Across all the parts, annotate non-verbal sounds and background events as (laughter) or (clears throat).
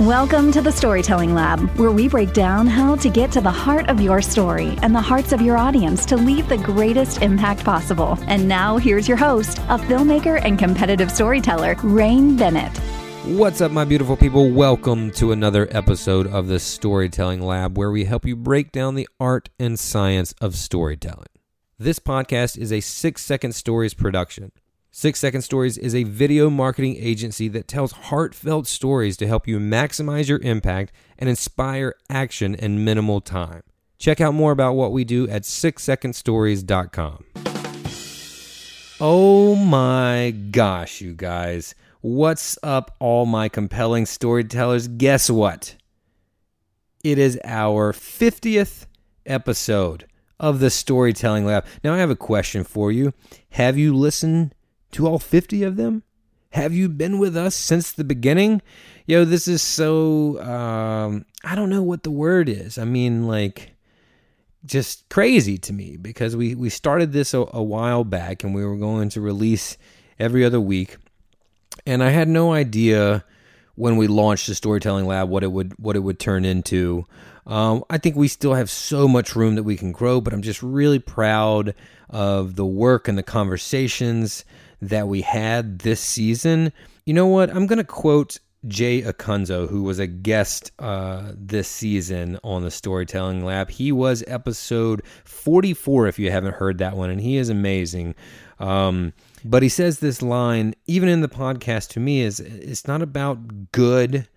Welcome to the Storytelling Lab, where we break down how to get to the heart of your story and the hearts of your audience to leave the greatest impact possible. And now, here's your host, a filmmaker and competitive storyteller, Rain Bennett. What's up, my beautiful people? Welcome to another episode of the Storytelling Lab, where we help you break down the art and science of storytelling. This podcast is a six second stories production. Six Second Stories is a video marketing agency that tells heartfelt stories to help you maximize your impact and inspire action in minimal time. Check out more about what we do at sixsecondstories.com. Oh my gosh, you guys. What's up, all my compelling storytellers? Guess what? It is our 50th episode of the Storytelling Lab. Now, I have a question for you. Have you listened to all 50 of them? Have you been with us since the beginning? Yo, this is so, um, I don't know what the word is. I mean, like, just crazy to me because we, we started this a, a while back and we were going to release every other week. And I had no idea when we launched the storytelling lab what it would what it would turn into. Um, I think we still have so much room that we can grow, but I'm just really proud of the work and the conversations that we had this season. You know what? I'm going to quote Jay Acunzo, who was a guest uh, this season on the Storytelling Lab. He was episode 44, if you haven't heard that one, and he is amazing. Um, but he says this line, even in the podcast, to me, is it's not about good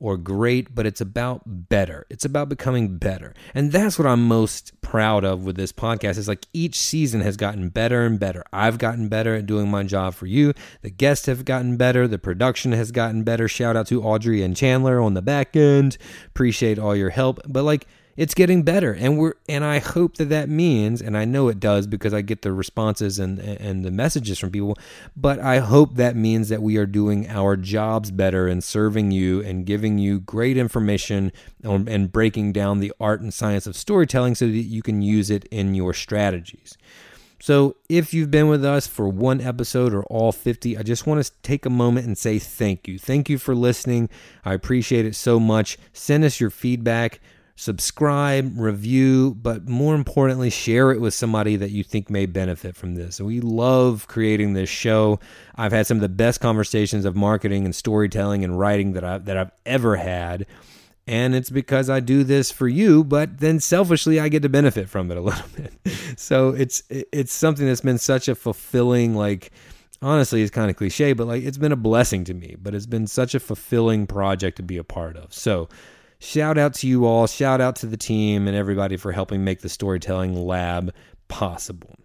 or great, but it's about better. It's about becoming better. And that's what I'm most proud of with this podcast. Is like each season has gotten better and better. I've gotten better at doing my job for you. The guests have gotten better. The production has gotten better. Shout out to Audrey and Chandler on the back end. Appreciate all your help. But like it's getting better and we're and i hope that that means and i know it does because i get the responses and and the messages from people but i hope that means that we are doing our jobs better and serving you and giving you great information and breaking down the art and science of storytelling so that you can use it in your strategies so, if you've been with us for one episode or all 50, I just want to take a moment and say thank you. Thank you for listening. I appreciate it so much. Send us your feedback subscribe, review, but more importantly, share it with somebody that you think may benefit from this. We love creating this show. I've had some of the best conversations of marketing and storytelling and writing that I that I've ever had. And it's because I do this for you, but then selfishly I get to benefit from it a (laughs) little bit. so it's it's something that's been such a fulfilling like honestly it's kind of cliche, but like it's been a blessing to me, but it's been such a fulfilling project to be a part of. So shout out to you all, shout out to the team and everybody for helping make the storytelling lab possible.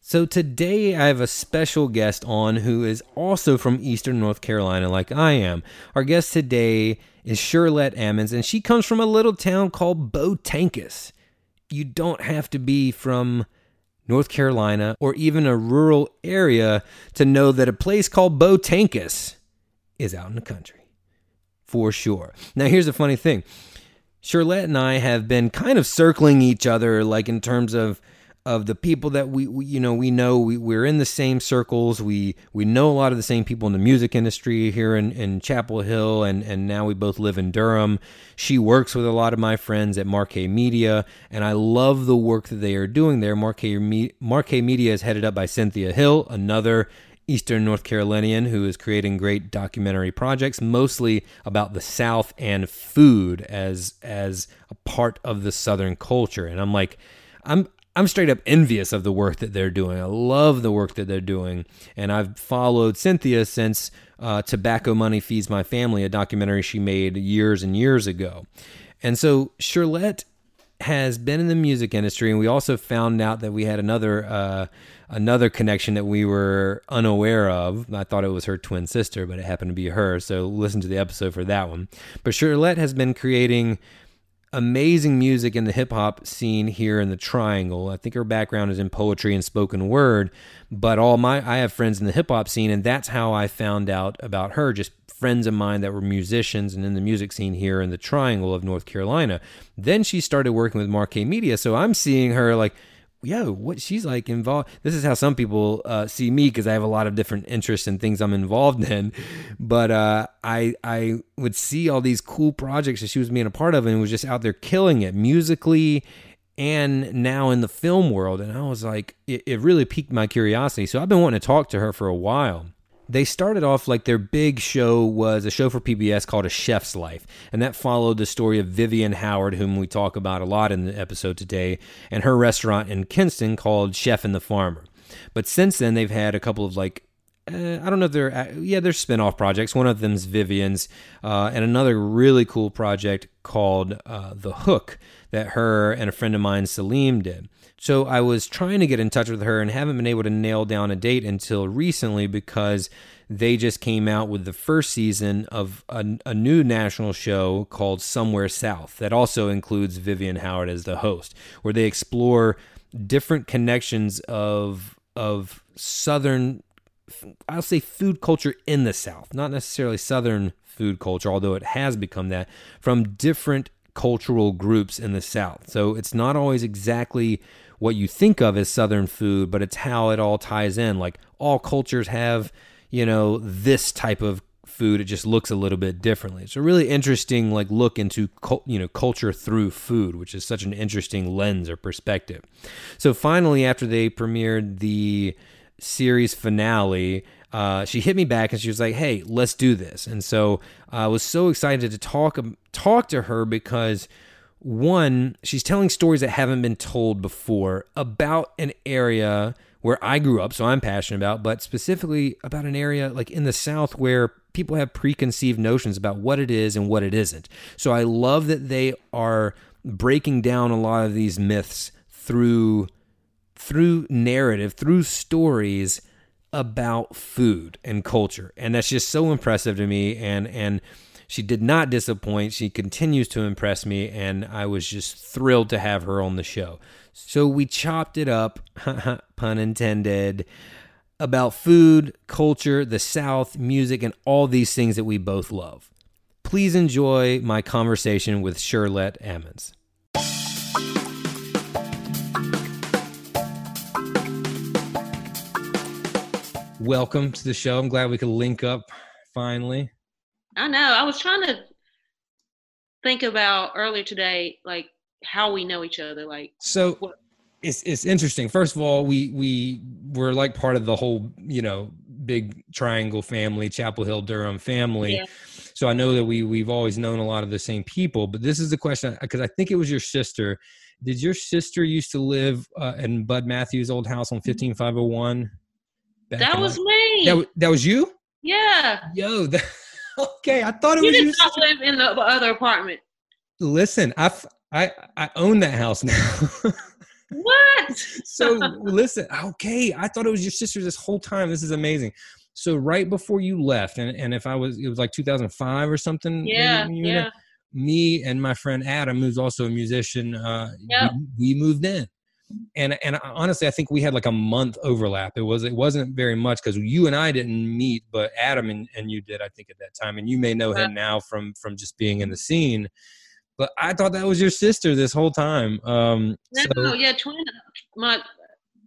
So today I have a special guest on who is also from Eastern North Carolina, like I am. Our guest today is Shirlette Ammons, and she comes from a little town called Botankus. You don't have to be from North Carolina or even a rural area to know that a place called Botankus is out in the country. For sure. Now, here's the funny thing. Shirlette and I have been kind of circling each other, like in terms of of the people that we, we, you know we know we, we're in the same circles. We we know a lot of the same people in the music industry here in, in chapel hill and and now we both live in durham. She works with a lot of my friends at markay media and i love the work that they are doing there. Markay, markay media is headed up by cynthia hill another Eastern North Carolinian who is creating great documentary projects, mostly about the South and food as as a part of the Southern culture. And I'm like, I'm I'm straight up envious of the work that they're doing. I love the work that they're doing, and I've followed Cynthia since uh, "Tobacco Money Feeds My Family," a documentary she made years and years ago. And so Shirlette has been in the music industry, and we also found out that we had another uh, another connection that we were unaware of. I thought it was her twin sister, but it happened to be her. So listen to the episode for that one. But Shirlette has been creating amazing music in the hip hop scene here in the Triangle. I think her background is in poetry and spoken word, but all my I have friends in the hip hop scene, and that's how I found out about her. Just friends of mine that were musicians and in the music scene here in the Triangle of North Carolina. Then she started working with Markay Media, so I'm seeing her like yo, what she's like involved. This is how some people uh, see me because I have a lot of different interests and things I'm involved in. But uh, I I would see all these cool projects that she was being a part of and was just out there killing it musically and now in the film world. And I was like, it, it really piqued my curiosity. So I've been wanting to talk to her for a while they started off like their big show was a show for PBS called A Chef's Life. And that followed the story of Vivian Howard, whom we talk about a lot in the episode today, and her restaurant in Kinston called Chef and the Farmer. But since then, they've had a couple of like uh, I don't know if they're uh, yeah they're spin-off projects. One of them's Vivian's, uh, and another really cool project called uh, The Hook that her and a friend of mine Saleem did. So I was trying to get in touch with her and haven't been able to nail down a date until recently because they just came out with the first season of a, a, new national show called Somewhere South that also includes Vivian Howard as the host, where they explore different connections of of southern I'll say food culture in the South, not necessarily southern food culture, although it has become that from different cultural groups in the South. So it's not always exactly what you think of as Southern food, but it's how it all ties in. Like all cultures have, you know, this type of food. It just looks a little bit differently. It's a really interesting like look into you know culture through food, which is such an interesting lens or perspective. So finally, after they premiered the series finale. Uh, she hit me back and she was like, "Hey, let's do this." And so I was so excited to talk talk to her because one, she's telling stories that haven't been told before about an area where I grew up, so I'm passionate about, but specifically about an area like in the South where people have preconceived notions about what it is and what it isn't. So I love that they are breaking down a lot of these myths through through narrative, through stories about food and culture. And that's just so impressive to me and and she did not disappoint. She continues to impress me, and I was just thrilled to have her on the show. So we chopped it up, (laughs) pun intended, about food, culture, the South, music, and all these things that we both love. Please enjoy my conversation with Shirlette Ammons. Welcome to the show. I'm glad we could link up finally. I know. I was trying to think about earlier today, like how we know each other. Like, so what? it's it's interesting. First of all, we we were like part of the whole, you know, big triangle family, Chapel Hill Durham family. Yeah. So I know that we we've always known a lot of the same people. But this is the question because I think it was your sister. Did your sister used to live uh, in Bud Matthews' old house on 15501? That was me. That, that was you? Yeah. Yo, that, (laughs) okay. I thought it you was. You did not live in the other apartment. Listen, I I I own that house (laughs) now. what? (laughs) so listen, okay. I thought it was your sister this whole time. This is amazing. so right before you left, and, and if I was, it was like 2005 or something. Yeah, yeah. Me and my friend Adam, who's also a musician, uh, Yep. we, we moved in, and and honestly, I think we had like a month overlap. It was it wasn't very much because you and I didn't meet, but Adam and, and you did, I think, at that time, and you may know him now from from just being in the scene. But I thought that was your sister this whole time. Um, No, so, yeah, twin. My,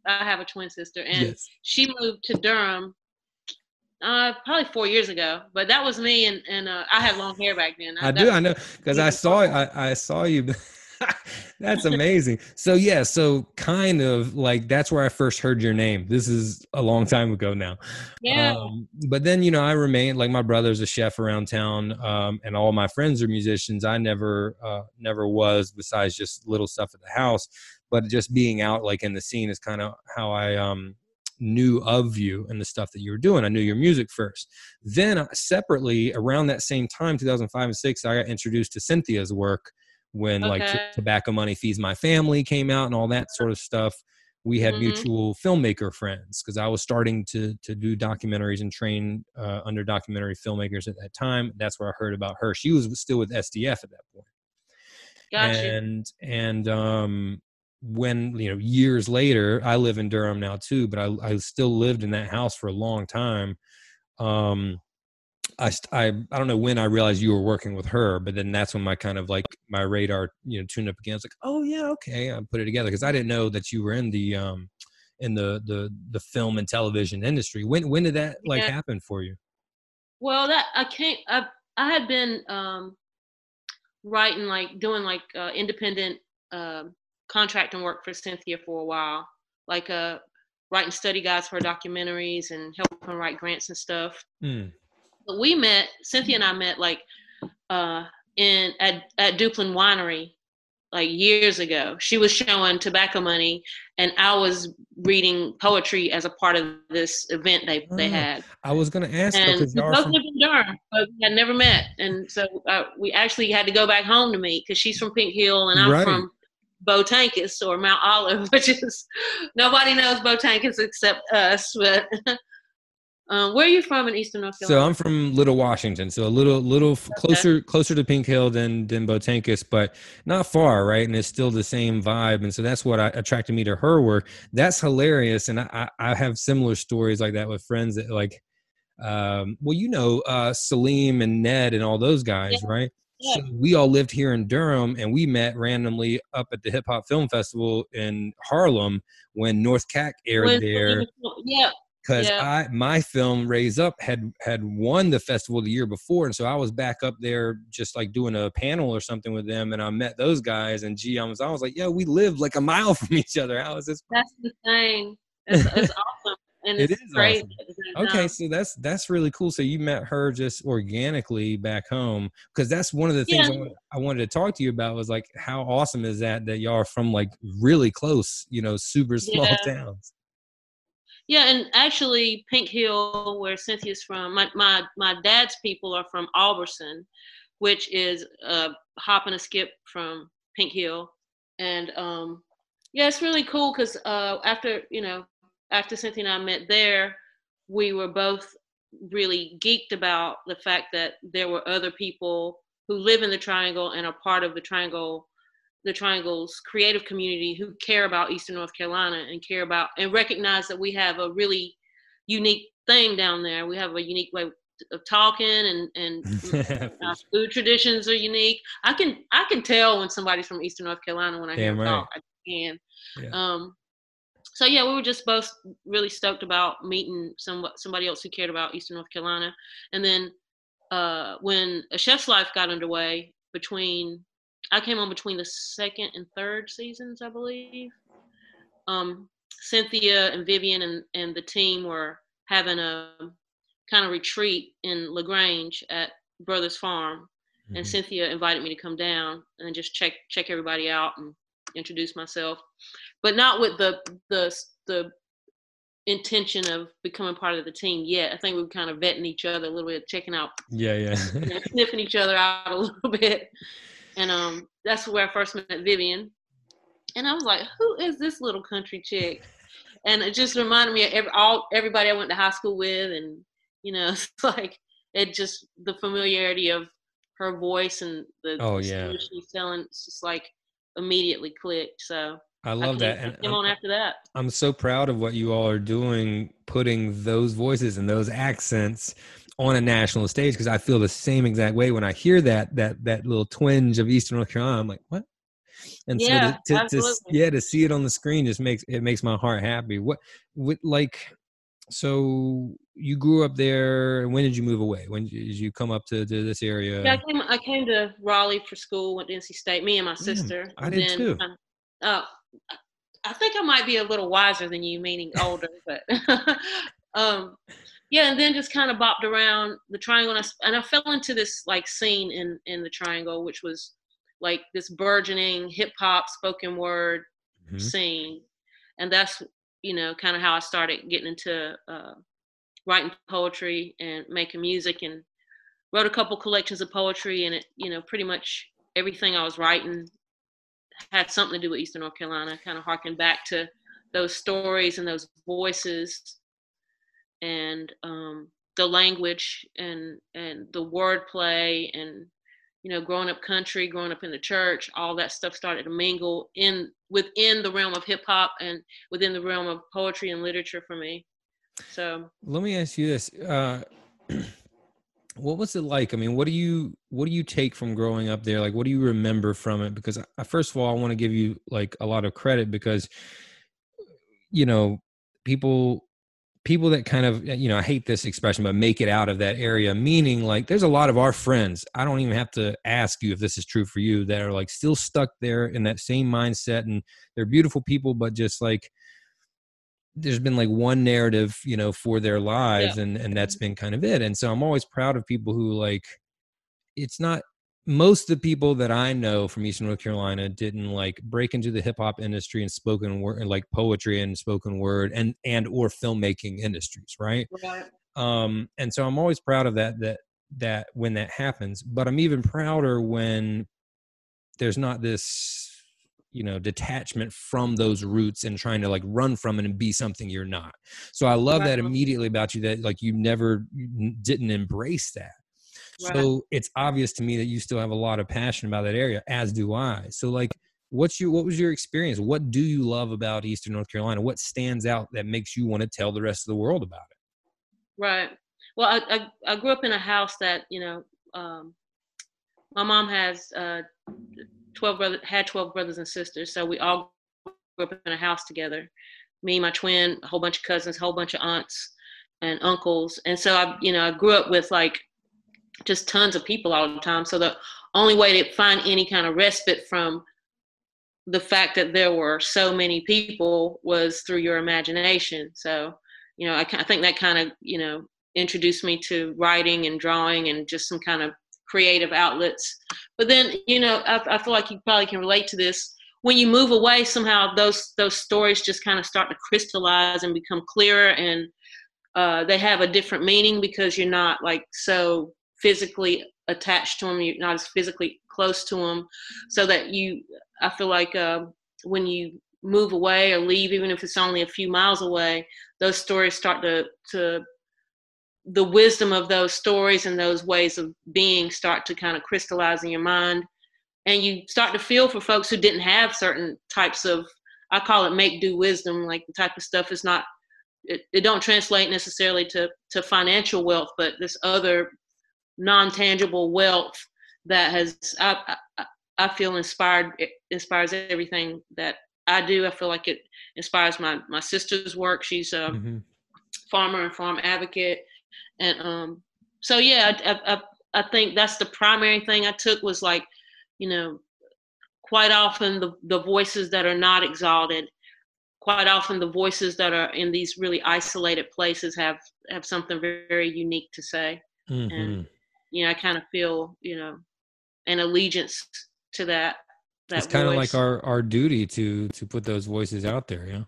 I have a twin sister, and yes. she moved to Durham. Uh, probably four years ago, but that was me, and and uh, I had long hair back then. I that- do. I know (laughs) because I saw I, I saw you. (laughs) that's amazing. So yeah, so kind of like that's where I first heard your name. This is a long time ago now. Yeah, Um, but then you know I remained like my brother's a chef around town, um, and all my friends are musicians. I never uh, never was besides just little stuff at the house, but just being out like in the scene is kind of how I um, knew of you and the stuff that you were doing. I knew your music first. Then uh, separately around that same time, 2005 and six, I got introduced to Cynthia's work when like T- Tobacco Money Feeds My Family came out and all that sort of stuff we had Mhm. mutual filmmaker friends because I was starting to to do documentaries and train uh, under documentary filmmakers at that time. That's where I heard about her. She was still with SDF at that point. gotcha. And and um, when you know years later, I live in Durham now too, but I I still lived in that house for a long time. Um, I, I I don't know when I realized you were working with her, but then that's when my kind of like my radar you know tuned up again. It's like, oh yeah, okay, I put it together because I didn't know that you were in the um in the the the film and television industry. When when did that like Yeah. happen for you? Well, that I can't. I I had been um, writing like doing like uh, independent um contracting work for Cynthia for a while, like uh, writing study guides for documentaries and helping write grants and stuff. Hmm. But we met Cynthia and I met like uh, in at at Duplin Winery like years ago. She was showing Tobacco Money, and I was reading poetry as a part of this event they they Oh. had I was gonna ask and because y'all both from, lived in Durham, but we had never met, and so uh, we actually had to go back home to meet because she's from Pink Hill and I'm Right. from Botankus or Mount Olive, (laughs) which is nobody knows Botankus except us. But (laughs) um, where are you from in Eastern North so I'm from Little Washington, so a little little f closer closer to Pink Hill than than Botankus, but not far, right? And it's still the same vibe, and so that's what I, attracted me to her work. That's hilarious, and I, I I have similar stories like that with friends that like, um, well, you know, uh, Saleem and Ned and all those guys, Yeah. right? Yeah. So we all lived here in Durham, and we met randomly up at the Hip Hop Film Festival in Harlem when North Cac aired When- there yeah, because Yeah. I my film Raise Up had had won the festival the year before, and so I was back up there just like doing a panel or something with them, and I met those guys. And gee, I was I was like, yeah, we live like a mile (laughs) from each other. How is this? that's the thing. It's, it's (laughs) awesome, and It it's is crazy. awesome. at the same Okay, so that's that's really cool. So you met her just organically back home because that's one of the things I, Yeah. wa- I wanted to talk to you about was like how awesome is that that y'all are from like really close, you know, super small Yeah. towns. Yeah, and actually, Pink Hill, where Cynthia's from, my my my dad's people are from Albertson, which is a hop and a skip from Pink Hill, and um, yeah, it's really cool because uh, after you know after Cynthia and I met there, we were both really geeked about the fact that there were other people who live in the Triangle and are part of the Triangle the Triangle's creative community who care about Eastern North Carolina and care about and recognize that we have a really unique thing down there. We have a unique way of talking and and (laughs) our food traditions are unique. I can I can tell when somebody's from Eastern North Carolina when I hear Damn them right. talk. I can. Yeah. Um, so yeah, we were just both really stoked about meeting some somebody else who cared about Eastern North Carolina. And then uh, when a chef's life got underway, between I came on between the second and third seasons, I believe. Um, Cynthia and Vivian and, and the team were having a kind of retreat in La Grange at Brothers Farm, and Mhm. Cynthia invited me to come down and just check check everybody out and introduce myself, but not with the the the intention of becoming part of the team yet. I think we were kind of vetting each other a little bit, checking out, Yeah, yeah. you know, sniffing each other out a little (laughs) bit, and um, that's where I first met Vivian, and I was like, who is this little country chick? And it just reminded me of every, all everybody I went to high school with, and You know, (laughs) it's like it just the familiarity of her voice and the Oh, yeah. she's telling. It's just like immediately clicked. So I love came, that. I And came I'm, on after that. I'm so proud of what you all are doing, putting those voices and those accents on a national stage because I feel the same exact way when I hear that that that little twinge of Eastern North Carolina. I'm like, what? And Yeah, so to, to, to yeah to see it on the screen just makes it makes my heart happy. What what like so you grew up there. When did you move away? When did you come up to, to this area? Yeah, I came. I came to Raleigh for school. Went to NC State. Me and my sister. I and did then, too. uh, uh, I think I might be a little wiser than you, meaning older, but (laughs) um, yeah. And then just kind of bopped around the triangle, and I, and I fell into this like scene in in the triangle, which was like this burgeoning hip hop spoken word Mhm. scene, and that's you know kind of how I started getting into uh, writing poetry and making music and wrote a couple collections of poetry and it you know pretty much everything i was writing had something to do with eastern north carolina kind of harking back to those stories and those voices and um, the language and and the wordplay and you know growing up country growing up in the church all that stuff started to mingle in within the realm of hip hop and within the realm of poetry and literature for me. So let me ask you this uh (clears throat) what was it like? I mean what do you what do you take from growing up there? Like what do you remember from it? Because I, first of all i want to give you like a lot of credit because you know people people that kind of you know i hate this expression but make it out of that area meaning like there's a lot of our friends i don't even have to ask you if this is true for you that are like still stuck there in that same mindset and they're beautiful people but just like there's been like one narrative you know for their lives and and that's been kind of it. And so i'm always proud of people who like it's not most of the people that i know from eastern north carolina didn't like break into the hip hop industry and spoken word and like poetry and spoken word and and or filmmaking industries right? Right. um and so i'm always proud of that that that when that happens but i'm even prouder when there's not this you know detachment from those roots and trying to like run from it and be something you're not. So i love that immediately about you that like you never you didn't embrace that Right. so it's obvious to me that you still have a lot of passion about that area as do i so like what's your what was your experience what do you love about eastern north carolina what stands out that makes you want to tell the rest of the world about it Right. Well, I, I I grew up in a house that you know, um, my mom has uh, twelve brother had twelve brothers and sisters, so we all grew up in a house together. Me, my twin, a whole bunch of cousins, a whole bunch of aunts and uncles, and so I you know I grew up with like just tons of people all the time. So the only way to find any kind of respite from the fact that there were so many people was through your imagination. So you know, I, I think that kind of, you know, introduced me to writing and drawing and just some kind of creative outlets. But then, you know, I, I feel like you probably can relate to this. When you move away, somehow those those stories just kind of start to crystallize and become clearer, and uh, they have a different meaning because you're not like so physically attached to them. You're not as physically close to them, so that you. I feel like uh, when you move away or leave, even if it's only a few miles away, those stories start to to the wisdom of those stories and those ways of being start to kind of crystallize in your mind and you start to feel for folks who didn't have certain types of i call it make do wisdom like the type of stuff is not it, it don't translate necessarily to to financial wealth but this other non-tangible wealth that has i i, I feel inspired it inspires everything that i do i feel like it inspires my my sister's work she's a Mhm. farmer and farm advocate and um so yeah I, I i think that's the primary thing i took was like you know quite often the the voices that are not exalted quite often the voices that are in these really isolated places have have something very, very unique to say Mhm. You know i kind of feel you know an allegiance to that that it's kind of like our our duty to to put those voices out there yeah.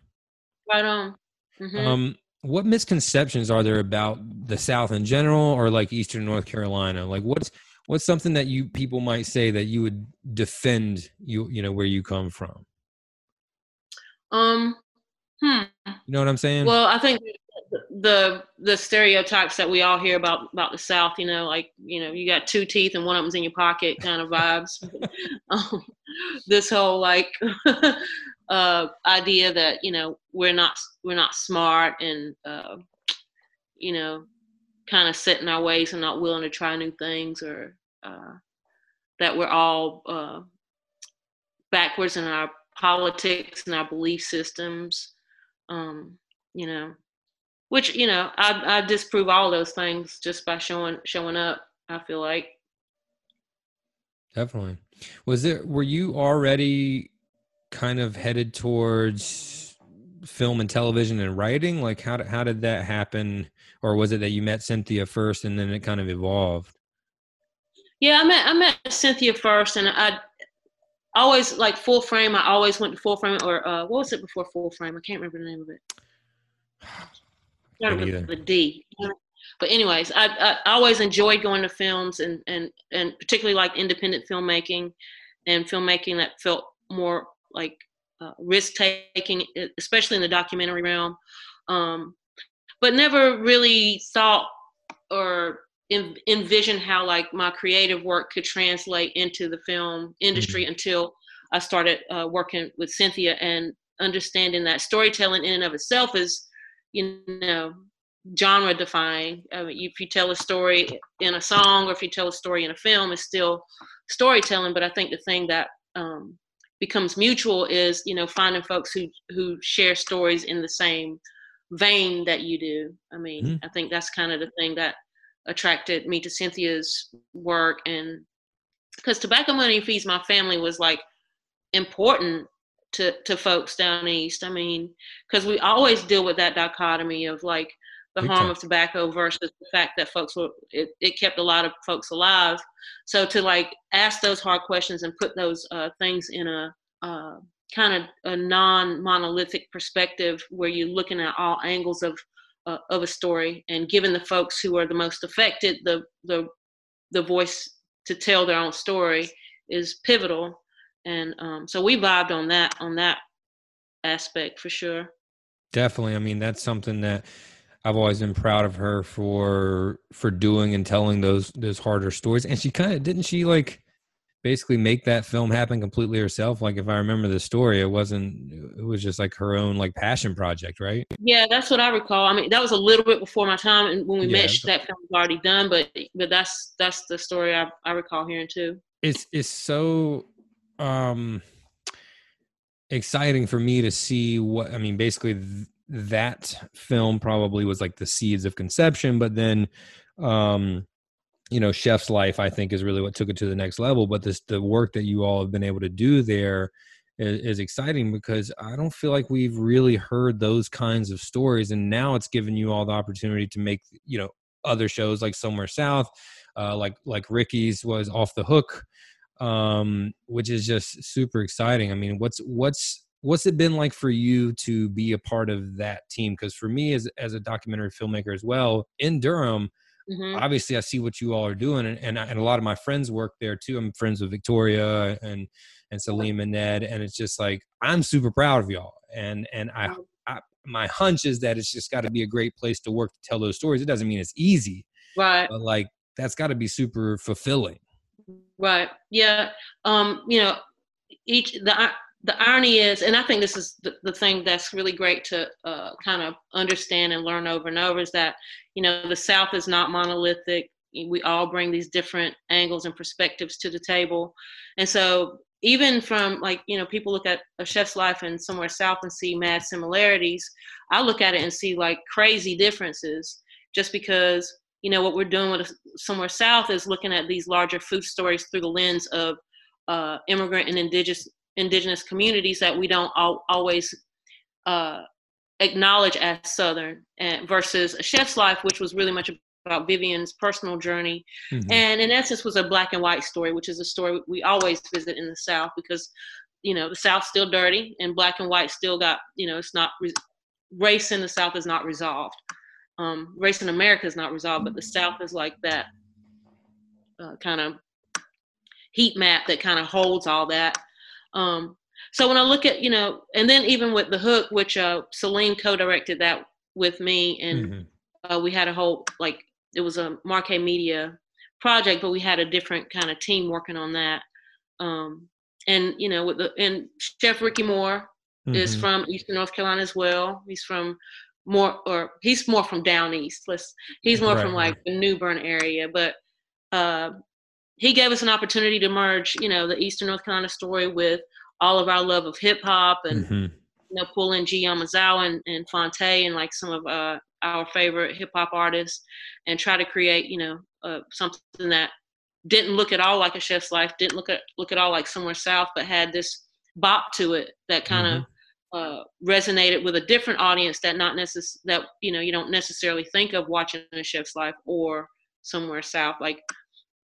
Right on. Mhm. um what misconceptions are there about the south in general or like eastern north carolina? Like what's what's something that you people might say that you would defend you you know where you come from? Um hmm. You know what i'm saying? Well, I think the the stereotypes that we all hear about about the South. You know, like you know, you got two teeth and one of them's in your pocket, kind of vibes. (laughs) um, this whole like (laughs) uh, idea that you know we're not we're not smart and uh, you know kind of set in our ways and not willing to try new things or uh, that we're all uh, backwards in our politics and our belief systems um, you know which you know I, I disprove all those things just by showing showing up i feel like. Definitely. Was there were you already kind of headed towards film and television and writing? Like how did, how did that happen? Or was it that you met cynthia first and then it kind of evolved? Yeah i met i met cynthia first and i always like full frame i always went to full frame or uh, what was it before full frame? I can't remember the name of it (sighs) (sighs) (sighs) with the d but anyways I, I always enjoyed going to films and and and particularly like independent filmmaking and filmmaking that felt more like uh, risk taking, especially in the documentary realm. Um, but never really thought or in, envisioned how like my creative work could translate into the film industry mm-hmm. until I started uh, working with Cynthia and understanding that storytelling in and of itself is, you know, genre defying. I mean, if you tell a story in a song or if you tell a story in a film, it's still storytelling. But I think the thing that um, becomes mutual is you know finding folks who who share stories in the same vein that you do i mean mm-hmm. i think that's kind of the thing that attracted me to cynthia's work and because tobacco money feeds my family was like important to to folks down east. I mean because we always deal with that dichotomy of like the Big harm time. of tobacco versus the fact that folks were it, it kept a lot of folks alive. So to like ask those hard questions and put those uh, things in a uh, kind of a non-monolithic perspective where you're looking at all angles of uh, of a story and giving the folks who are the most affected the the the voice to tell their own story is pivotal and um, so we vibed on that on that aspect for sure definitely i mean that's something that I've always been proud of her for for doing and telling those those harder stories. And she kind of didn't she like basically make that film happen completely herself. Like if I remember the story, it wasn't it was just like her own like passion project, right? Yeah, that's what I recall. I mean, that was a little bit before my time, and when we yeah, met, that film was already done. But but that's that's the story I I recall hearing too. It's it's so um exciting for me to see what I mean. Basically. Th- that film probably was like the seeds of conception but then um you know chef's life i think is really what took it to the next level but this the work that you all have been able to do there is, is exciting because i don't feel like we've really heard those kinds of stories and now it's given you all the opportunity to make you know other shows like somewhere south uh, like like ricky's was off the hook um which is just super exciting. I mean what's what's what's it been like for you to be a part of that team? Because for me as, as a documentary filmmaker as well in durham mm-hmm. obviously i see what you all are doing and, and, and, a lot of my friends work there too. I'm friends with victoria and and saleem and ned and it's just like i'm super proud of y'all. And and i, I my hunch is that it's just got to be a great place to work to tell those stories. It doesn't mean it's easy right. but like that's got to be super fulfilling right yeah um you know each the the irony is, and I think this is the, the thing that's really great to uh, kind of understand and learn over and over is that, you know, the South is not monolithic. We all bring these different angles and perspectives to the table. And so, even from like, you know, people look at a chef's life in somewhere South and see mad similarities, I look at it and see like crazy differences just because, you know, what we're doing with somewhere South is looking at these larger food stories through the lens of uh, immigrant and indigenous indigenous communities that we don't al- always uh, acknowledge as Southern, and versus a chef's life, which was really much about Vivian's personal journey, mm-hmm. and in essence was a black and white story, which is a story we always visit in the South because you know the South's still dirty and black and white still got you know it's not re- race in the South is not resolved. Um, race in America is not resolved, but the South is like that uh, kind of heat map that kind of holds all that um, so when I look at, you know, and then even with The Hook, which uh, Saleem co-directed that with me, and mm-hmm. uh, we had a whole like it was a Markay Media project, but we had a different kind of team working on that. Um, and you know, with the and Chef Ricky Moore mm-hmm. is from Eastern North Carolina as well. He's from more or he's more from down east. Let's he's more right, from like the New Bern area, but uh, he gave us an opportunity to merge, you know, the Eastern North Carolina story with all of our love of hip hop and mm-hmm. you know pull in G Yamazawa and, and Phonte and like some of uh, our favorite hip hop artists and try to create, you know, uh, something that didn't look at all like a chef's life, didn't look at look at all like somewhere south, but had this bop to it that kind of mm-hmm. Uh, resonated with a different audience that not necess- that you know you don't necessarily think of watching a chef's life or somewhere south. Like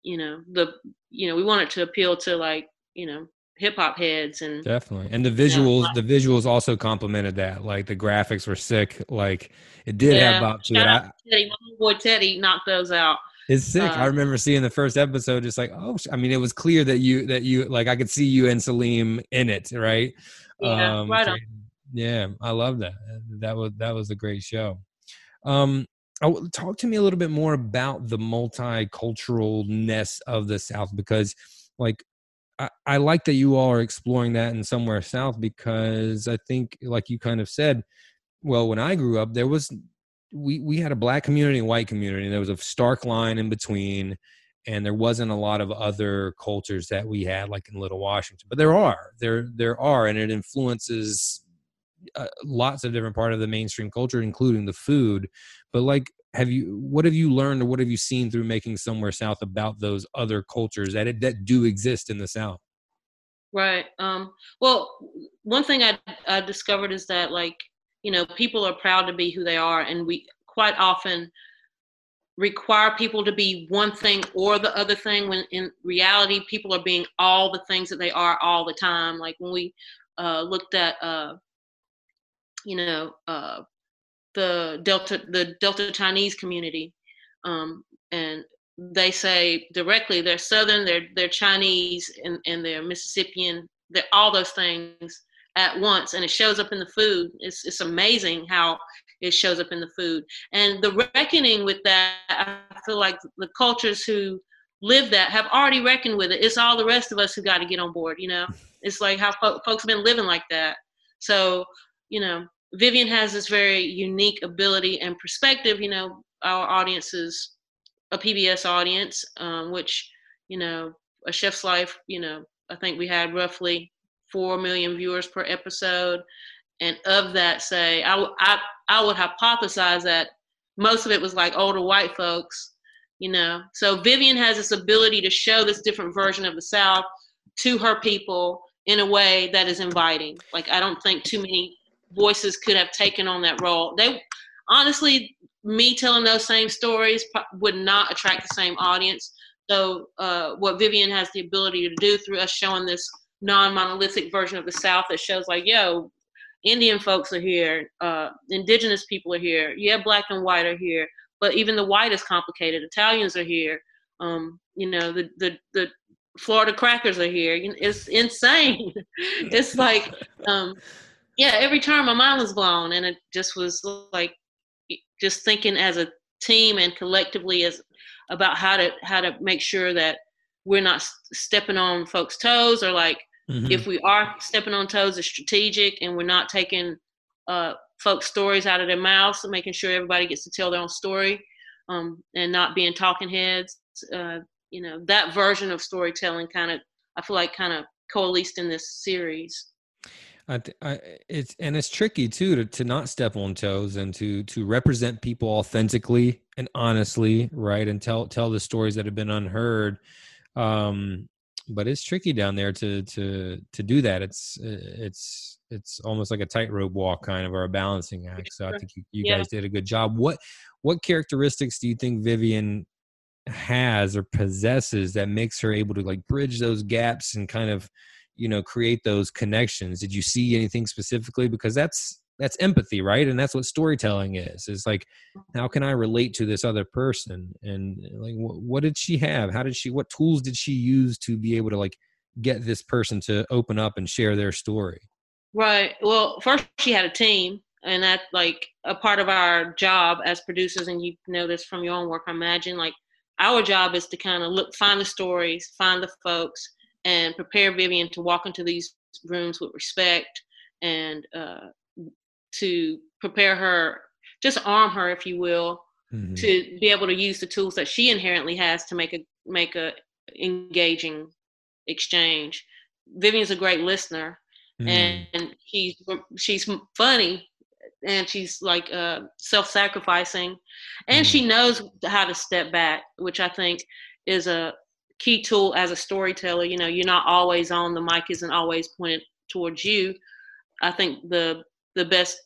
you know the you know we wanted to appeal to like you know hip hop heads and definitely and the visuals the visuals also complemented that like the graphics were sick like it did yeah. have bop to it I, Teddy, my boy Teddy knocked those out it's sick. Uh, I remember seeing the first episode, just like, oh, I mean, it was clear that you that you like I could see you and Saleem in it, right? Yeah, um, right on. Yeah, I love that. That was that was a great show. Um, talk to me a little bit more about the multiculturalness of the South because, like, I, I like that you all are exploring that in somewhere South because I think, like you kind of said, well, when I grew up, there was we we had a black community and white community and there was a stark line in between and there wasn't a lot of other cultures that we had like in little washington but there are there there are and it influences uh, lots of different part of the mainstream culture including the food but like have you what have you learned or what have you seen through making somewhere south about those other cultures that that do exist in the south? Right um well one thing i i discovered is that like you know people are proud to be who they are and we quite often require people to be one thing or the other thing when in reality people are being all the things that they are all the time. Like when we uh, looked at uh, you know uh, the delta the delta chinese community um, and they say directly they're southern they're they're chinese and, and they're mississippian they're all those things at once and it shows up in the food. It's, it's amazing how it shows up in the food. And the reckoning with that i feel like the cultures who live that have already reckoned with it. It's all the rest of us who got to get on board you know? (laughs) It's like how fo- folks have been living like that. So you know vivian has this very unique ability and perspective you know our audience is a pbs audience um, which you know a chef's life you know i think we had roughly 4 million viewers per episode. And of that, say, I, I, I would hypothesize that most of it was like older white folks, you know. So Vivian has this ability to show this different version of the South to her people in a way that is inviting. Like, I don't think too many voices could have taken on that role. They honestly, me telling those same stories would not attract the same audience. So, uh, what Vivian has the ability to do through us showing this non-monolithic version of the South that shows like, yo, Indian folks are here, uh, indigenous people are here, yeah, black and white are here, but even the white is complicated. Italians are here. Um, you know, the the the Florida crackers are here. It's insane. (laughs) it's like, um, yeah, every time my mind was blown, and it just was like, just thinking as a team and collectively as about how to how to make sure that we're not stepping on folks' toes or like Mm-hmm. If we are stepping on toes, it's strategic, and we're not taking uh, folks' stories out of their mouths, so making sure everybody gets to tell their own story, um, and not being talking heads. Uh, you know, that version of storytelling kind of, I feel like, kind of coalesced in this series. I, I, it's and it's tricky too to, to not step on toes and to to represent people authentically and honestly, right, and tell tell the stories that have been unheard. Um, but it's tricky down there to to to do that. It's it's it's almost like a tightrope walk kind of or a balancing act. So I think you, you yeah. guys did a good job. What what characteristics do you think Vivian has or possesses that makes her able to like bridge those gaps and kind of you know create those connections? Did you see anything specifically? Because that's that's empathy right? And that's what storytelling is is like how can i relate to this other person? And like what, what did she have? How did she what tools did she use to be able to like get this person to open up and share their story? Right. Well first she had a team and that like a part of our job as producers and you know this from your own work i imagine like our job is to kind of look find the stories find the folks and prepare vivian to walk into these rooms with respect and uh, to prepare her just arm her if you will mm-hmm. to be able to use the tools that she inherently has to make a make a engaging exchange vivian's a great listener mm. and she's she's funny and she's like uh, self-sacrificing and mm. she knows how to step back which i think is a key tool as a storyteller you know you're not always on the mic isn't always pointed towards you. I think the the best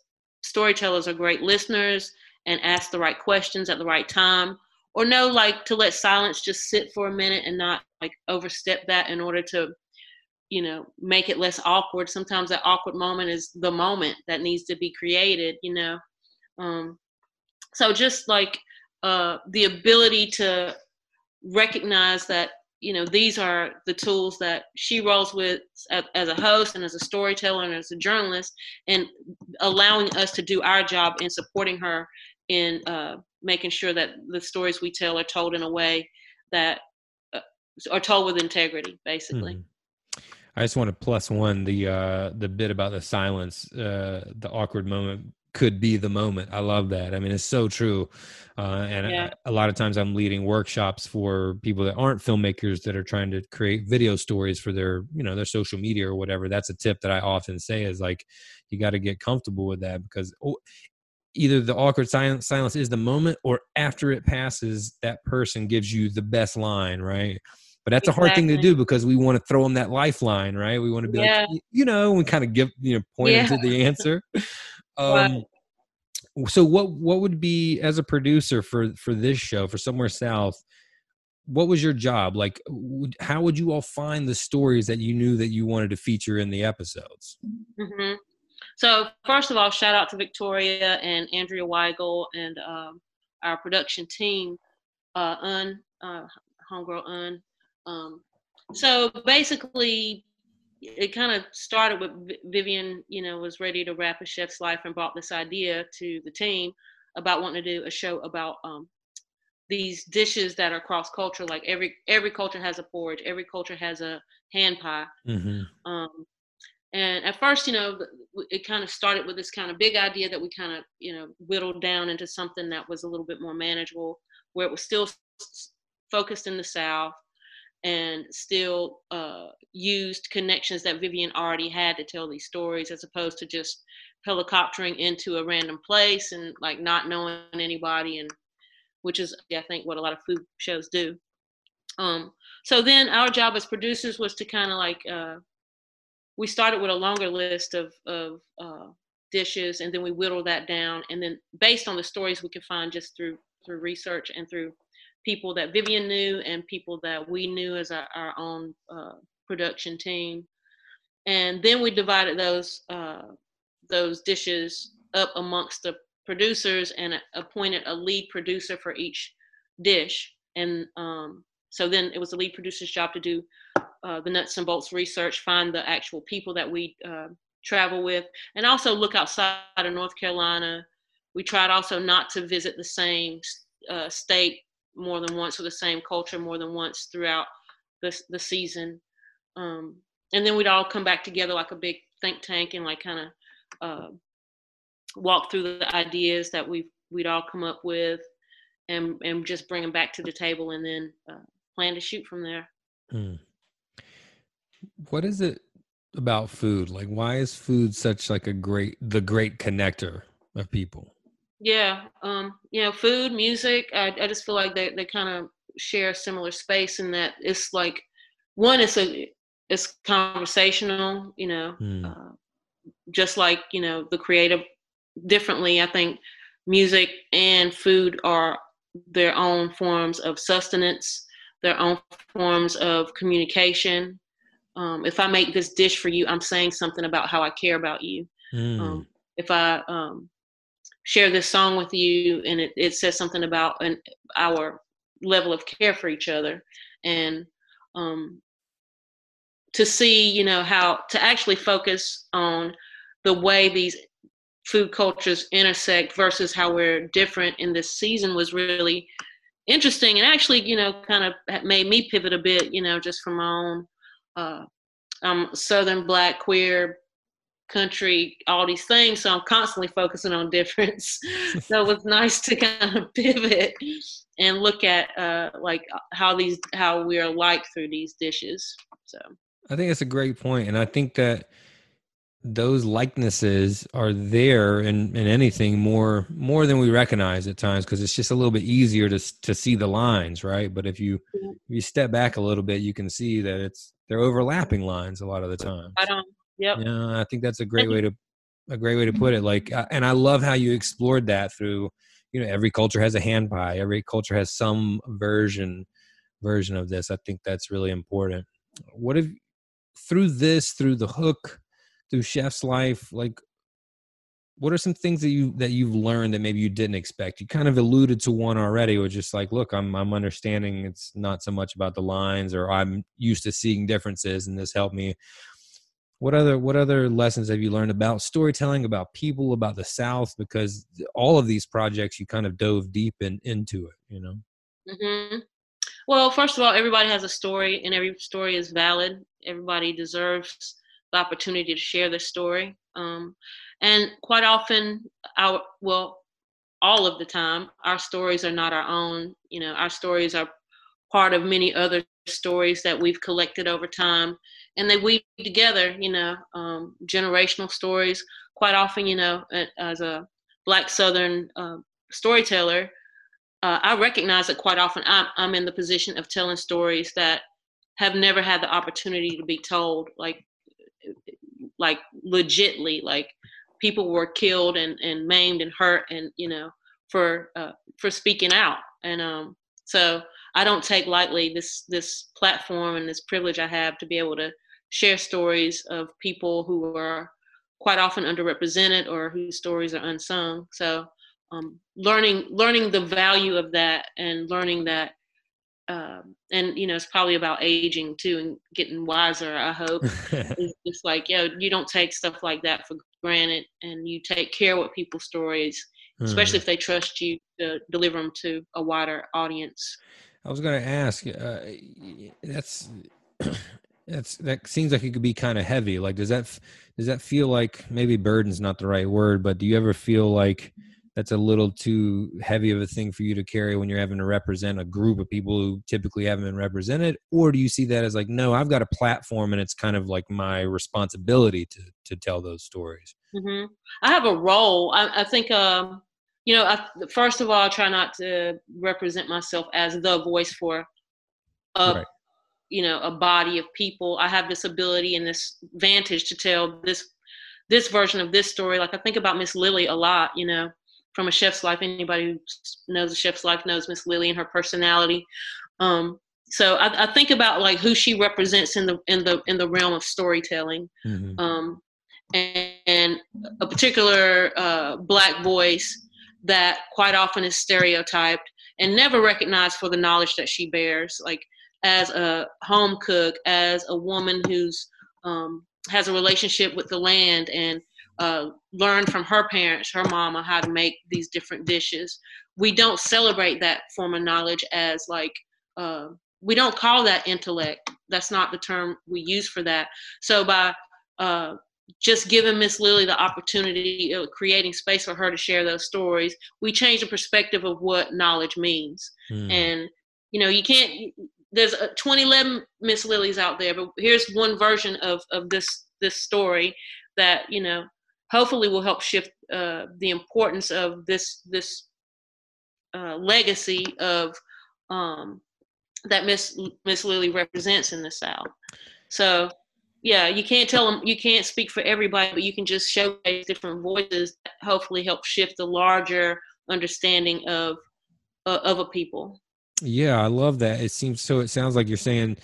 storytellers are great listeners and ask the right questions at the right time or know like to let silence just sit for a minute and not like overstep that in order to you know make it less awkward. Sometimes that awkward moment is the moment that needs to be created you know? Um so just like uh the ability to recognize that you know these are the tools that she rolls with as a host and as a storyteller and as a journalist and allowing us to do our job in supporting her in uh, making sure that the stories we tell are told in a way that uh, are told with integrity basically mm-hmm. I just want to plus one the uh, the bit about the silence, uh, the awkward moment could be the moment. I love that. I mean, it's so true. Uh, and yeah. I, a lot of times I'm leading workshops for people that aren't filmmakers that are trying to create video stories for their, you know, their social media or whatever. That's a tip that I often say is like, you got to get comfortable with that because oh, either the awkward silence, silence is the moment or after it passes, that person gives you the best line, right? But that's exactly. a hard thing to do because we want to throw them that lifeline, right? We want to be yeah. like, you know, we kind of give, you know, point yeah. to the answer. Um, so what what would be as a producer for for this show for Somewhere South? What was your job like? How would you all find the stories that you knew that you wanted to feature in the episodes? Mm-hmm. So first of all, shout out to Victoria and Andrea Weigel and um, our production team, uh, Un, uh, homegirl Un. Um, so basically, it kind of started with Vivian, you know, was ready to wrap a chef's life and brought this idea to the team about wanting to do a show about um, these dishes that are cross cultural. Like every every culture has a porridge, every culture has a hand pie. Mm-hmm. Um, and at first, you know, it kind of started with this kind of big idea that we kind of, you know, whittled down into something that was a little bit more manageable, where it was still focused in the South and still uh, used connections that Vivian already had to tell these stories, as opposed to just helicoptering into a random place and like not knowing anybody, and which is I think what a lot of food shows do. Um, so then our job as producers was to kind of like uh, we started with a longer list of of uh, dishes, and then we whittled that down, and then based on the stories we could find just through through research and through people that Vivian knew and people that we knew as our, our own uh, production team. And then we divided those uh, those dishes up amongst the producers and appointed a lead producer for each dish. And um, so then it was the lead producer's job to do uh, the nuts and bolts research, find the actual people that we uh, travel with, and also look outside of North Carolina. We tried also not to visit the same uh, state more than once or the same culture more than once throughout the, the season. Um, and then we'd all come back together like a big think tank and like kind of uh, walk through the ideas that we we'd all come up with and and just bring them back to the table and then uh, plan to shoot from there. Mm. What is it about food? Like, why is food such like a great the great connector of people? Yeah, um, you know, food, music. I, I just feel like they, they kind of share a similar space in that it's like one, it's a it's conversational. You know, mm. uh, just like you know the creative differently. I think music and food are their own forms of sustenance, their own forms of communication. Um, if I make this dish for you, I'm saying something about how I care about you. Mm. Um, if I um, share this song with you and it, it says something about an, our level of care for each other. And um, to see you know how to actually focus on the way these food cultures intersect versus how we're different in this season was really interesting and actually you know kind of made me pivot a bit you know just from my own uh, southern black queer country all these things so i'm constantly focusing on difference. (laughs) So it was nice to kind of pivot and look at uh, like how these how we are like through these dishes so. I think that's a great point and i think that those likenesses are there in, in anything more more than we recognize at times because it's just a little bit easier to to see the lines right? But if you if you step back a little bit you can see that it's they're overlapping lines a lot of the time. I don't yep. Yeah i think that's a great way to a great way to put it like uh, and i love how you explored that through you know every culture has a hand pie every culture has some version version of this i think that's really important. What if through this through the hook through chef's life like what are some things that you that you've learned that maybe you didn't expect? You kind of alluded to one already or just like look i'm i'm understanding it's not so much about the lines or i'm used to seeing differences and this helped me what other what other lessons have you learned about storytelling about people about the south because all of these projects you kind of dove deep in into it you know mm-hmm. well first of all everybody has a story and every story is valid everybody deserves the opportunity to share their story. Um, and quite often, our well, all of the time, our stories are not our own. You know, our stories are part of many other stories that we've collected over time, and they weave together. You know, um, generational stories. Quite often, you know, as a Black Southern uh, storyteller, uh, I recognize that quite often I'm, I'm in the position of telling stories that have never had the opportunity to be told. Like like legitly like people were killed and, and maimed and hurt and you know for uh, for speaking out and um so i don't take lightly this this platform and this privilege i have to be able to share stories of people who are quite often underrepresented or whose stories are unsung. So um, learning learning the value of that and learning that um, and you know it's probably about aging too and getting wiser i hope. (laughs) It's like yeah you don't take stuff like that for granted and you take care of what people's stories especially mm. if they trust you to deliver them to a wider audience i was going to ask uh, that's (clears throat) that's that seems like it could be kind of heavy. Like does that does that feel like maybe burden's not the right word but do you ever feel like that's a little too heavy of a thing for you to carry when you're having to represent a group of people who typically haven't been represented? Or do you see that as like no i've got a platform and it's kind of like my responsibility to to tell those stories? Mm-hmm. i have a role. I, I think um, you know I, first of all i try not to represent myself as the voice for a right. you know a body of people i have this ability and this vantage to tell this this version of this story like i think about miss lily a lot you know from a chef's life. Anybody who knows a chef's life knows Miss Lily and her personality. Um, so I, I, think about like who she represents in the in the in the realm of storytelling, mm-hmm. um, and, and, a particular uh, black voice that quite often is stereotyped and never recognized for the knowledge that she bears. Like as a home cook, as a woman who's um, has a relationship with the land and uh, learned from her parents, her mama, how to make these different dishes. We don't celebrate that form of knowledge as like, uh, we don't call that intellect. That's not the term we use for that. So by uh, just giving Miss Lily the opportunity of creating space for her to share those stories, we change the perspective of what knowledge means. Mm. And you know, you can't. There's a 2011 Miss Lilies out there, but here's one version of of this this story that you know hopefully will help shift uh, the importance of this this uh, legacy of um, that Miss Miss Lily represents in the South. So yeah, you can't tell them you can't speak for everybody, but you can just showcase different voices that hopefully help shift the larger understanding of uh, of a people. Yeah, I love that. It seems so. It sounds like you're saying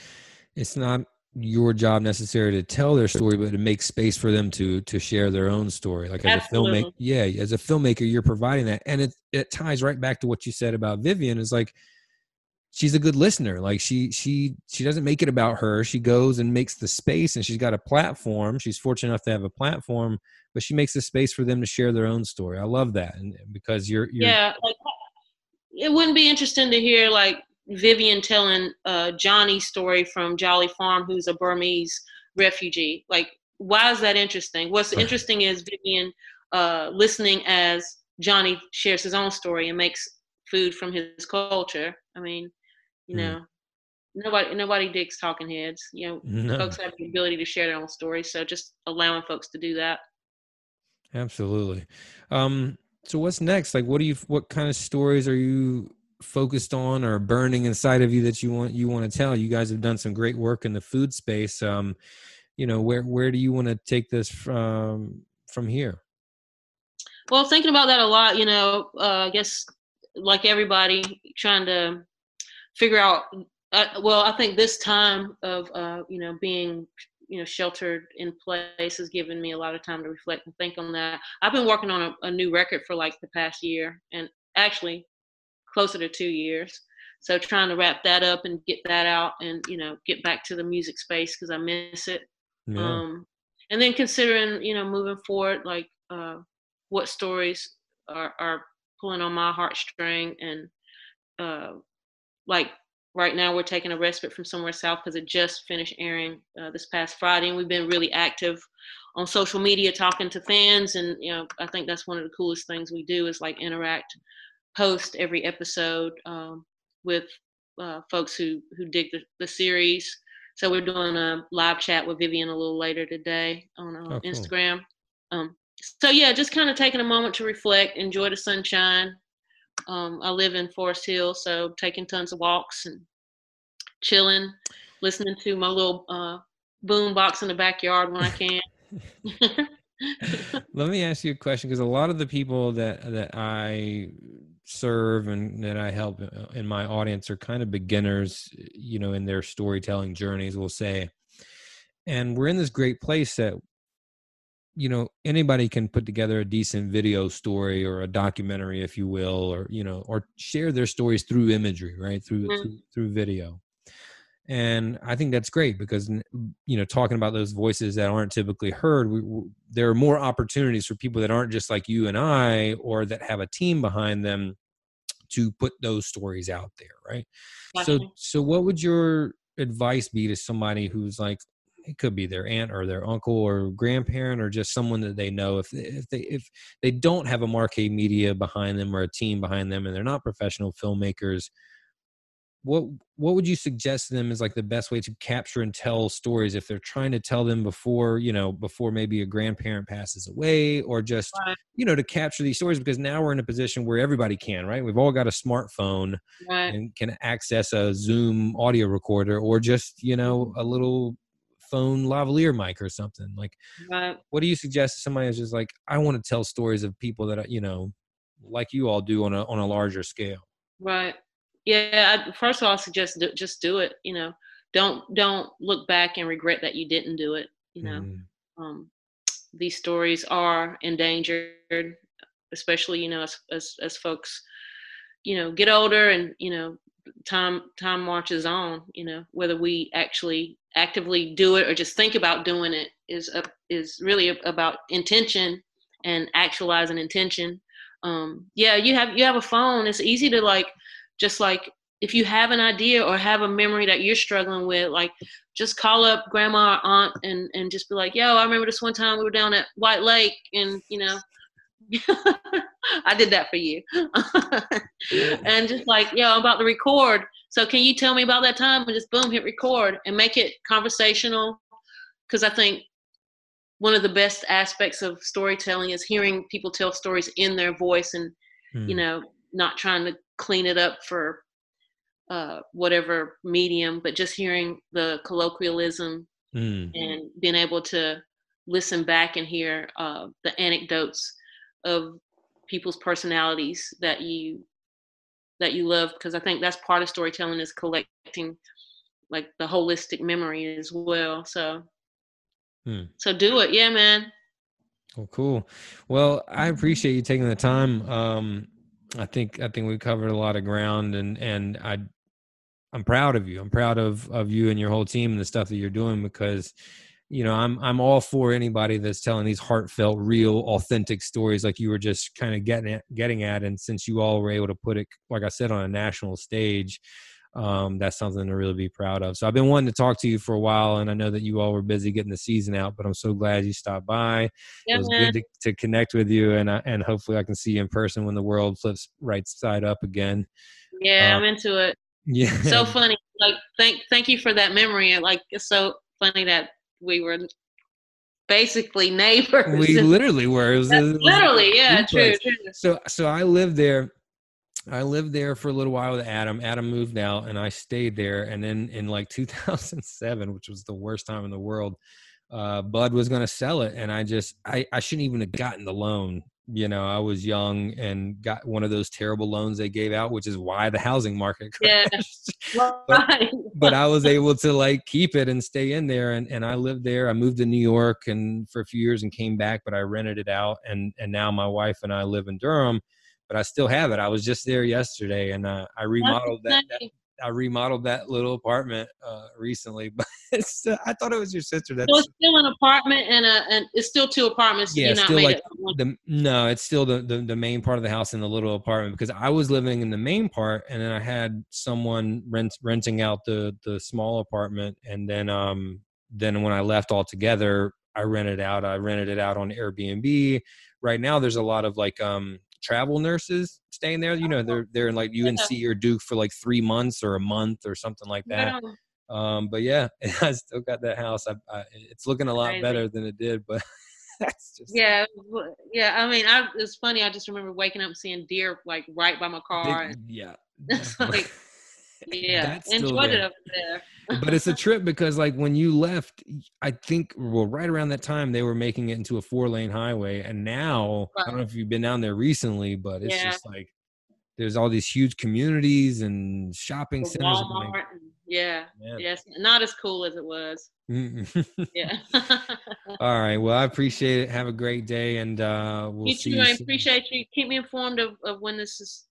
it's not your job necessary to tell their story, but to make space for them to to share their own story. Like as Absolutely. a filmmaker, yeah, as a filmmaker, you're providing that, and it it ties right back to what you said about Vivian. Is like she's a good listener. Like she she she doesn't make it about her. She goes and makes the space, and she's got a platform. She's fortunate enough to have a platform, but she makes a space for them to share their own story. I love that, and because you're, you're yeah. Like, it wouldn't be interesting to hear like Vivian telling uh, Johnny's story from Jolly Farm, who's a Burmese refugee. Like, why is that interesting? What's interesting is Vivian uh, listening as Johnny shares his own story and makes food from his culture. I mean, you mm. know, nobody nobody digs talking heads. You know, no. folks have the ability to share their own stories, so just allowing folks to do that. Absolutely. Um, so what's next? Like, what do you? What kind of stories are you focused on or burning inside of you that you want you want to tell? You guys have done some great work in the food space. Um, you know, where where do you want to take this from from here? Well, thinking about that a lot. You know, uh, I guess like everybody, trying to figure out. Uh, well, I think this time of uh, you know being you know sheltered in place has given me a lot of time to reflect and think on that. I've been working on a, a new record for like the past year, and actually closer to two years. So trying to wrap that up and get that out, and you know get back to the music space because I miss it. Yeah. Um, and then considering you know moving forward, like uh, what stories are, are pulling on my heartstring and uh, like right now we're taking a respite from somewhere south because it just finished airing uh, this past friday and we've been really active on social media talking to fans and you know i think that's one of the coolest things we do is like interact post every episode um, with uh, folks who who dig the, the series so we're doing a live chat with vivian a little later today on uh, oh, cool. instagram um, so yeah, just kind of taking a moment to reflect, enjoy the sunshine. Um, I live in Forest Hill, so taking tons of walks and chilling, listening to my little uh, boom box in the backyard when I can. (laughs) Let me ask you a question because a lot of the people that that I serve and that I help uh, in my audience are kind of beginners, you know, in their storytelling journeys. We'll say, and we're in this great place that you know anybody can put together a decent video story or a documentary if you will or you know or share their stories through imagery right? Through mm-hmm. through, through video. And i think that's great because you know talking about those voices that aren't typically heard we, we, there are more opportunities for people that aren't just like you and i or that have a team behind them to put those stories out there right? So so what would your advice be to somebody who's like it could be their aunt or their uncle or grandparent or just someone that they know if if they if they don't have a Markay Media behind them or a team behind them and they're not professional filmmakers what what would you suggest to them is like the best way to capture and tell stories if they're trying to tell them before you know before maybe a grandparent passes away or just right. you know to capture these stories because now we're in a position where everybody can right we've all got a smartphone right. and can access a zoom audio recorder or just you know a little phone lavalier mic or something like right. what do you suggest to somebody who's just like i want to tell stories of people that you know like you all do on a on a larger scale right yeah I, first of all i suggest do, just do it you know don't don't look back and regret that you didn't do it you know mm. um, these stories are endangered especially you know as, as as folks you know get older and you know time time marches on you know whether we actually actively do it or just think about doing it is a, is really about intention and actualizing intention. Um yeah you have you have a phone. It's easy to like just like if you have an idea or have a memory that you're struggling with like just call up grandma or aunt and and just be like yo i remember this one time we were down at white lake and you know (laughs) I did that for you. (laughs) and just like, yo, I'm about to record. So can you tell me about that time? And just boom, hit record and make it conversational. Because I think one of the best aspects of storytelling is hearing people tell stories in their voice and, mm. you hmm. know, not trying to clean it up for uh, whatever medium, but just hearing the colloquialism mm. and being able to listen back and hear uh, the anecdotes of people's personalities that you that you love because i think that's part of storytelling is collecting like the holistic memory as well so. Hmm. so do it. Yeah man. Well cool. Well i appreciate you taking the time. Um i think i think we covered a lot of ground and and i I'm proud of you. I'm proud of of you and your whole team and the stuff that you're doing because you know i'm i'm all for anybody that's telling these heartfelt real authentic stories like you were just kind of getting at, getting at and since you all were able to put it like i said on a national stage um, that's something to really be proud of. So I've been wanting to talk to you for a while, and I know that you all were busy getting the season out, but I'm so glad you stopped by. Yeah, it was man. good to, to, connect with you, and uh, and hopefully I can see you in person when the world flips right side up again. Yeah, uh, I'm into it. (laughs) Yeah, so funny. Like thank thank you for that memory. Like it's so funny that we were basically neighbors. We (laughs) literally were. It was, it was literally, yeah, true, true. So so I lived there I lived there for a little while with Adam. Adam moved out and I stayed there. And then in like (laughs) 2007, which was the worst time in the world, uh, Bud was going to sell it. And I just, I, I shouldn't even have gotten the loan. You know, I was young and got one of those terrible loans they gave out, which is why the housing market (laughs) crashed. Yeah. but, but I was able to like keep it and stay in there. And, and I lived there. I moved to New York and for a few years and came back, but I rented it out. And, and now my wife and I live in Durham but I still have it. I was just there yesterday, and uh, I remodeled that, that, I remodeled that little apartment uh, recently, (laughs) but uh, I thought it was your sister. That's so it's still an apartment, and a, and it's still two apartments. Yeah, still like the no, it's still the, the the main part of the house in the little apartment because I was living in the main part, and then I had someone rent renting out the the small apartment, and then um then when I left altogether, I rented out. I rented it out on Airbnb. Right now, there's a lot of like um travel nurses staying there. You know, they're they're in like UNC or Duke for like three months or a month or something like that. Um, but yeah, (laughs) I still got that house. I, I, it's looking a lot Amazing. better than it did, but (laughs) that's just yeah, yeah. I mean, I, it's funny. I just remember waking up seeing deer like right by my car. yeah, it's (laughs) like yeah, enjoyed there. it up there. but it's a trip because like when you left, I think well right around that time they were making it into a four lane highway, and now right. I don't know if you've been down there recently, but it's yeah. just like there's all these huge communities and shopping the centers. Walmart, yeah, yes, not as cool as it was. (laughs) yeah. (laughs) all right. Well, I appreciate it. Have a great day, and uh, we'll you see. Too, you I appreciate you. Keep me informed of, of when this is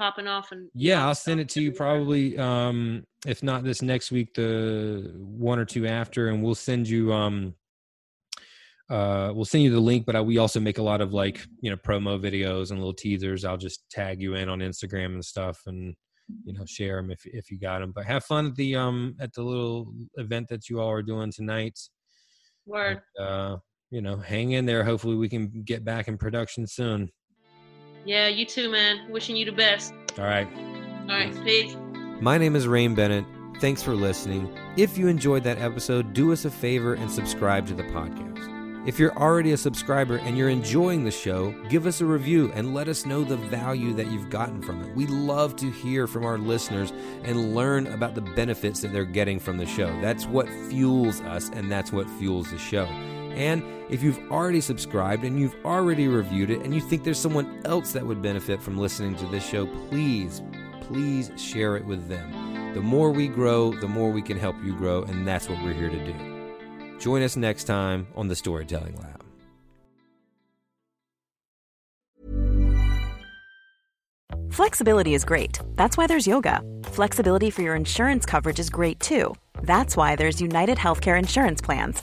popping off and yeah i'll send it to you probably um if not this next week the one or two after and we'll send you um uh we'll send you the link but I, we also make a lot of like you know promo videos and little teasers. I'll just tag you in on instagram and stuff and you know share them if if you got them but have fun at the um at the little event that you all are doing tonight. Word. And, uh you know hang in there. Hopefully we can get back in production soon yeah, you too, man. Wishing you the best. All right. All right. Mm. Peace. My name is Rain Bennett. Thanks for listening. If you enjoyed that episode, do us a favor and subscribe to the podcast. If you're already a subscriber and you're enjoying the show, give us a review and let us know the value that you've gotten from it. We love to hear from our listeners and learn about the benefits that they're getting from the show. That's what fuels us and that's what fuels the show. And if you've already subscribed and you've already reviewed it and you think there's someone else that would benefit from listening to this show, please, please share it with them. The more we grow, the more we can help you grow, and that's what we're here to do. Join us next time on the Storytelling Lab. Flexibility is great. That's why there's yoga. Flexibility for your insurance coverage is great too. That's why there's United Healthcare Insurance Plans.